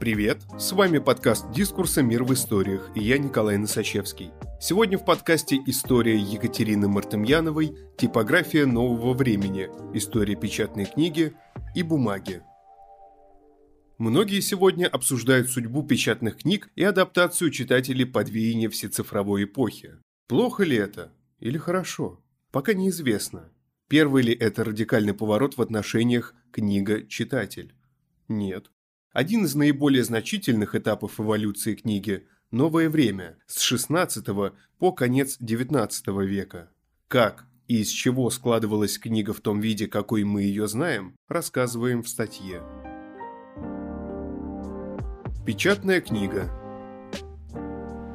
Привет! С вами подкаст «Дискурса. Мир в историях» и я Николай Носачевский. Сегодня в подкасте история Екатерины Мартемьяновой, типография нового времени, история печатной книги и бумаги. Многие сегодня обсуждают судьбу печатных книг и адаптацию читателей под веяние всецифровой эпохи. Плохо ли это? Или хорошо? Пока неизвестно. Первый ли это радикальный поворот в отношениях книга-читатель? Нет. Один из наиболее значительных этапов эволюции книги – новое время, с XVI по конец XIX века. Как и из чего складывалась книга в том виде, какой мы ее знаем, рассказываем в статье. Печатная книга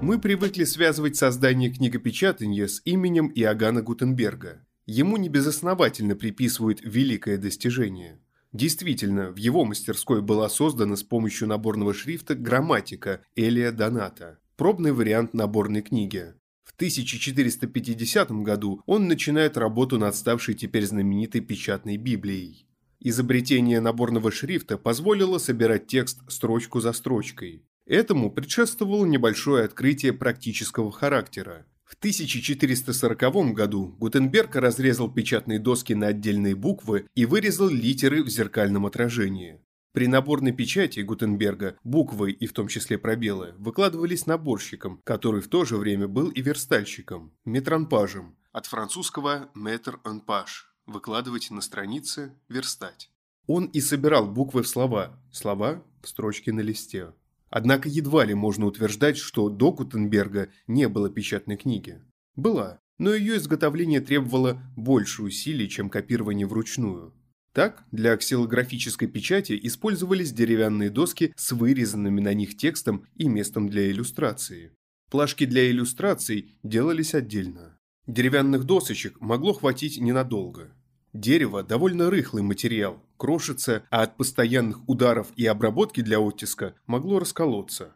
Мы привыкли связывать создание книгопечатания с именем Иоганна Гутенберга. Ему небезосновательно приписывают великое достижение – Действительно, в его мастерской была создана с помощью наборного шрифта грамматика Элия Доната, пробный вариант наборной книги. В 1450 году он начинает работу над ставшей теперь знаменитой печатной Библией. Изобретение наборного шрифта позволило собирать текст строчку за строчкой. Этому предшествовало небольшое открытие практического характера. В 1440 году Гутенберг разрезал печатные доски на отдельные буквы и вырезал литеры в зеркальном отражении. При наборной печати Гутенберга буквы и в том числе пробелы выкладывались наборщиком, который в то же время был и верстальщиком, метранпажем, от французского «mettre en page» – выкладывать на странице, верстать. Он и собирал буквы в слова, слова – в строчки на листе. Однако едва ли можно утверждать, что до Гутенберга не было печатной книги. Была, но ее изготовление требовало больше усилий, чем копирование вручную. Так, для ксилографической печати использовались деревянные доски с вырезанными на них текстом и местом для иллюстрации. Плашки для иллюстраций делались отдельно. Деревянных досочек могло хватить ненадолго. Дерево – довольно рыхлый материал, крошится, а от постоянных ударов и обработки для оттиска могло расколоться.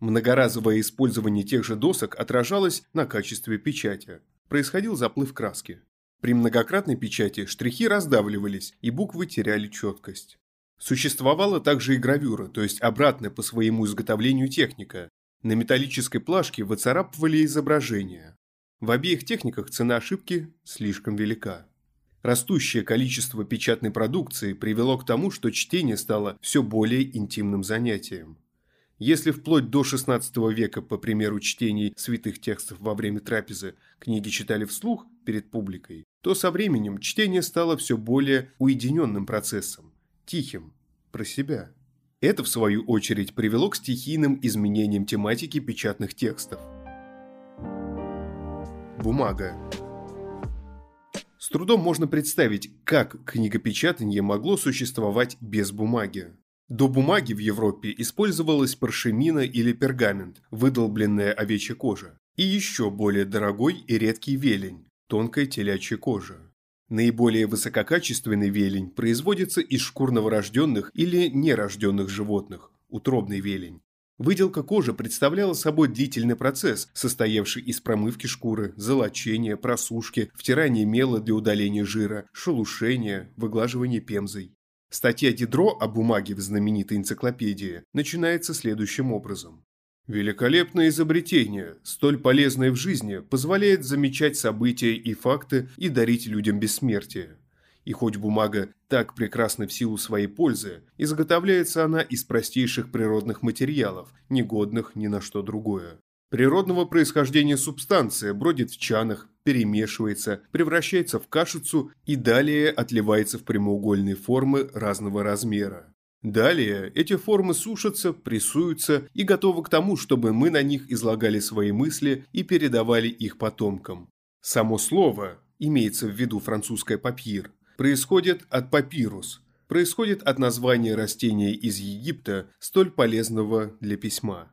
Многоразовое использование тех же досок отражалось на качестве печати. Происходил заплыв краски. При многократной печати штрихи раздавливались, и буквы теряли четкость. Существовала также и гравюра, то есть обратная по своему изготовлению техника. На металлической плашке выцарапывали изображения. В обеих техниках цена ошибки слишком велика. Растущее количество печатной продукции привело к тому, что чтение стало все более интимным занятием. Если вплоть до XVI века, по примеру чтений святых текстов во время трапезы, книги читали вслух перед публикой, то со временем чтение стало все более уединенным процессом, тихим, про себя. Это, в свою очередь, привело к стихийным изменениям тематики печатных текстов. Бумага с трудом можно представить, как книгопечатание могло существовать без бумаги. До бумаги в Европе использовалась паршемина или пергамент, выдолбленная овечья кожа, и еще более дорогой и редкий велень – тонкая телячья кожа. Наиболее высококачественный велень производится из шкур новорожденных или нерожденных животных – утробный велень. Выделка кожи представляла собой длительный процесс, состоявший из промывки шкуры, золочения, просушки, втирания мела для удаления жира, шелушения, выглаживания пемзой. Статья Дидро о бумаге в знаменитой энциклопедии начинается следующим образом. Великолепное изобретение, столь полезное в жизни, позволяет замечать события и факты и дарить людям бессмертие. И хоть бумага так прекрасна в силу своей пользы, изготовляется она из простейших природных материалов, негодных ни на что другое. Природного происхождения субстанция бродит в чанах, перемешивается, превращается в кашицу и далее отливается в прямоугольные формы разного размера. Далее эти формы сушатся, прессуются и готовы к тому, чтобы мы на них излагали свои мысли и передавали их потомкам. Само слово, имеется в виду французское папьир, происходит от папирус, происходит от названия растения из Египта, столь полезного для письма.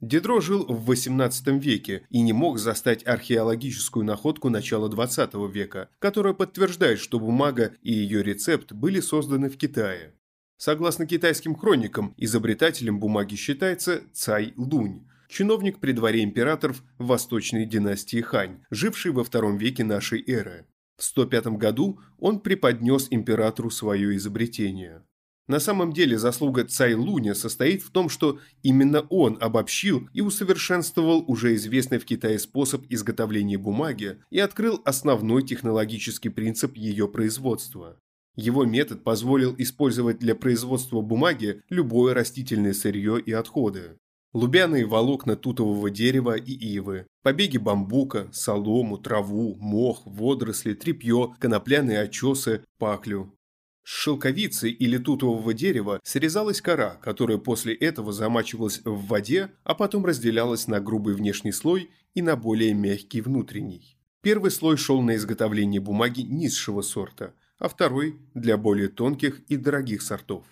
Дедро жил в XVIII веке и не мог застать археологическую находку начала XX века, которая подтверждает, что бумага и ее рецепт были созданы в Китае. Согласно китайским хроникам, изобретателем бумаги считается Цай Лунь, чиновник при дворе императоров Восточной династии Хань, живший во втором веке нашей эры. В 105 году он преподнес императору свое изобретение. На самом деле заслуга Цай Луня состоит в том, что именно он обобщил и усовершенствовал уже известный в Китае способ изготовления бумаги и открыл основной технологический принцип ее производства. Его метод позволил использовать для производства бумаги любое растительное сырье и отходы. Лубяные волокна тутового дерева и ивы, побеги бамбука, солому, траву, мох, водоросли, тряпье, конопляные очесы, паклю. С шелковицы или тутового дерева срезалась кора, которая после этого замачивалась в воде, а потом разделялась на грубый внешний слой и на более мягкий внутренний. Первый слой шел на изготовление бумаги низшего сорта, а второй – для более тонких и дорогих сортов.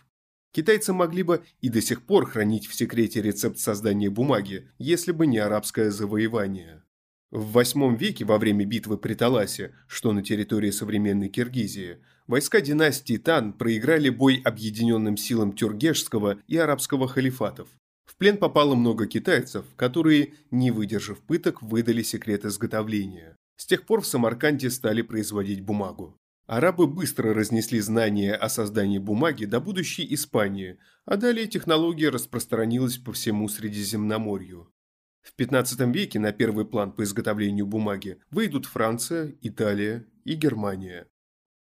Китайцы могли бы и до сих пор хранить в секрете рецепт создания бумаги, если бы не арабское завоевание. В VIII веке, во время битвы при Таласе, что на территории современной Киргизии, войска династии Тан проиграли бой объединенным силам тюргешского и арабского халифатов. В плен попало много китайцев, которые, не выдержав пыток, выдали секрет изготовления. С тех пор в Самарканде стали производить бумагу. Арабы быстро разнесли знания о создании бумаги до будущей Испании, а далее технология распространилась по всему Средиземноморью. В 15 веке на первый план по изготовлению бумаги выйдут Франция, Италия и Германия.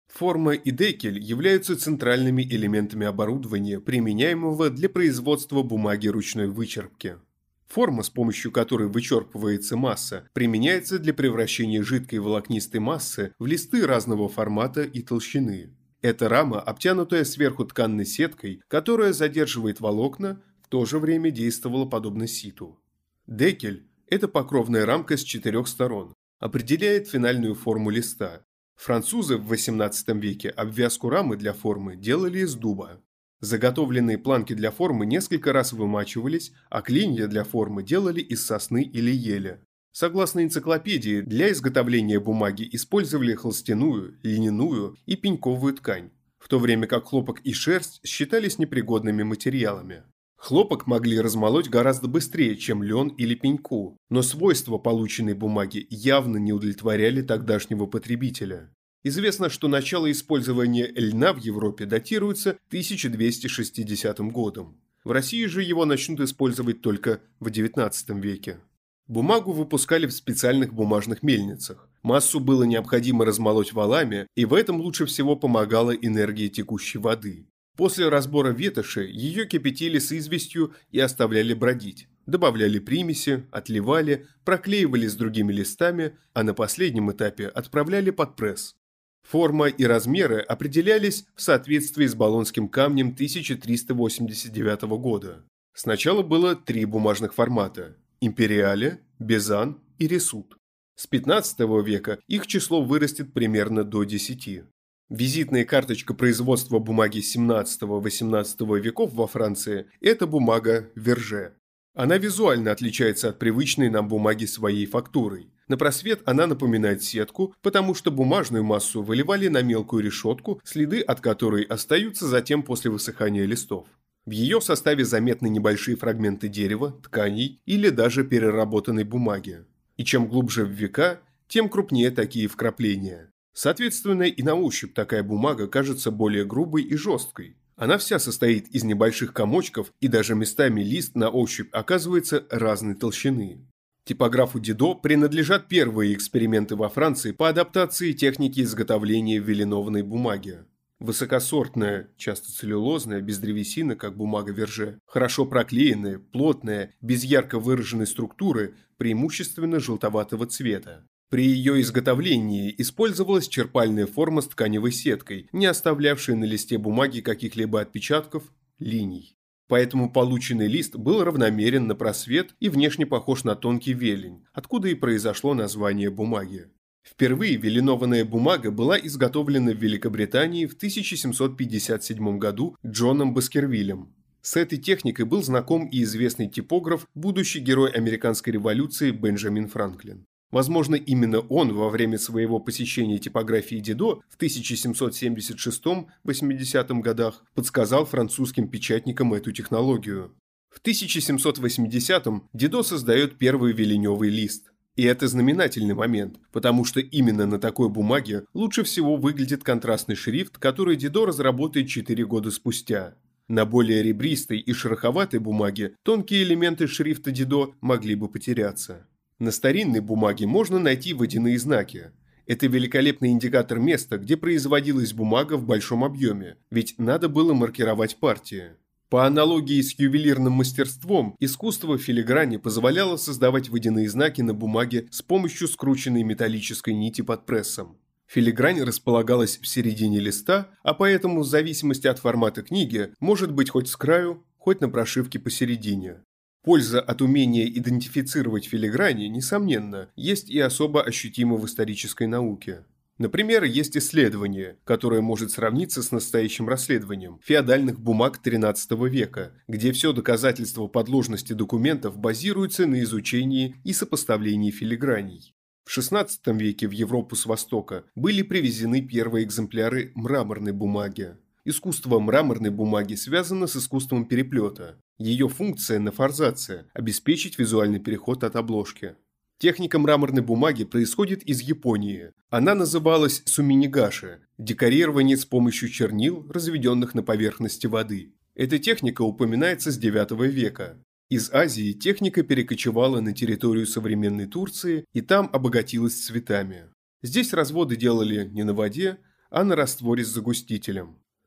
Форма и декель являются центральными элементами оборудования, применяемого для производства бумаги ручной вычерпки. Форма, с помощью которой вычерпывается масса, применяется для превращения жидкой волокнистой массы в листы разного формата и толщины. Это рама, обтянутая сверху тканной сеткой, которая задерживает волокна, в то же время действовала подобно ситу. Декель – это покровная рамка с четырех сторон, определяет финальную форму листа. Французы в XVIII веке обвязку рамы для формы делали из дуба. Заготовленные планки для формы несколько раз вымачивались, а клинья для формы делали из сосны или еля. Согласно энциклопедии, для изготовления бумаги использовали холстяную, льняную и пеньковую ткань, в то время как хлопок и шерсть считались непригодными материалами. Хлопок могли размолоть гораздо быстрее, чем лен или пеньку, но свойства полученной бумаги явно не удовлетворяли тогдашнего потребителя. Известно, что начало использования льна в Европе датируется 1260 годом. В России же его начнут использовать только в XIX веке. Бумагу выпускали в специальных бумажных мельницах. Массу было необходимо размолоть валами, и в этом лучше всего помогала энергия текущей воды. После разбора ветоши ее кипятили с известью и оставляли бродить. Добавляли примеси, отливали, проклеивали с другими листами, а на последнем этапе отправляли под пресс. Форма и размеры определялись в соответствии с Болонским камнем 1389 года. Сначала было три бумажных формата – империале, безан и ресут. С 15 века их число вырастет примерно до 10. Визитная карточка производства бумаги 17-18 веков во Франции – это бумага Верже. Она визуально отличается от привычной нам бумаги своей фактурой. На просвет она напоминает сетку, потому что бумажную массу выливали на мелкую решетку, следы от которой остаются затем после высыхания листов. В ее составе заметны небольшие фрагменты дерева, тканей или даже переработанной бумаги. И чем глубже в века, тем крупнее такие вкрапления. Соответственно, и на ощупь такая бумага кажется более грубой и жесткой. Она вся состоит из небольших комочков, и даже местами лист на ощупь оказывается разной толщины. Типографу Дидо принадлежат первые эксперименты во Франции по адаптации техники изготовления веленованной бумаги. Высокосортная, часто целлюлозная, без древесины, как бумага Верже, хорошо проклеенная, плотная, без ярко выраженной структуры, преимущественно желтоватого цвета. При ее изготовлении использовалась черпальная форма с тканевой сеткой, не оставлявшая на листе бумаги каких-либо отпечатков, линий. Поэтому полученный лист был равномерен на просвет и внешне похож на тонкий велень, откуда и произошло название бумаги. Впервые веленованная бумага была изготовлена в Великобритании в 1757 году Джоном Баскервилем. С этой техникой был знаком и известный типограф, будущий герой американской революции Бенджамин Франклин. Возможно, именно он во время своего посещения типографии Дидо в 1776-80 годах подсказал французским печатникам эту технологию. В 1780-м Дидо создает первый веленевый лист. И это знаменательный момент, потому что именно на такой бумаге лучше всего выглядит контрастный шрифт, который Дидо разработает 4 года спустя. На более ребристой и шероховатой бумаге тонкие элементы шрифта Дидо могли бы потеряться. На старинной бумаге можно найти водяные знаки. Это великолепный индикатор места, где производилась бумага в большом объеме, ведь надо было маркировать партии. По аналогии с ювелирным мастерством, искусство филиграни позволяло создавать водяные знаки на бумаге с помощью скрученной металлической нити под прессом. Филигрань располагалась в середине листа, а поэтому в зависимости от формата книги может быть хоть с краю, хоть на прошивке посередине. Польза от умения идентифицировать филиграни, несомненно, есть и особо ощутима в исторической науке. Например, есть исследование, которое может сравниться с настоящим расследованием феодальных бумаг XIII века, где все доказательства подложности документов базируются на изучении и сопоставлении филиграней. В XVI веке в Европу с Востока были привезены первые экземпляры мраморной бумаги. Искусство мраморной бумаги связано с искусством переплета. Ее функция – нафорзация – обеспечить визуальный переход от обложки. Техника мраморной бумаги происходит из Японии. Она называлась суминигаши – декорирование с помощью чернил, разведенных на поверхности воды. Эта техника упоминается с IX века. Из Азии техника перекочевала на территорию современной Турции и там обогатилась цветами. Здесь разводы делали не на воде, а на растворе с загустителем.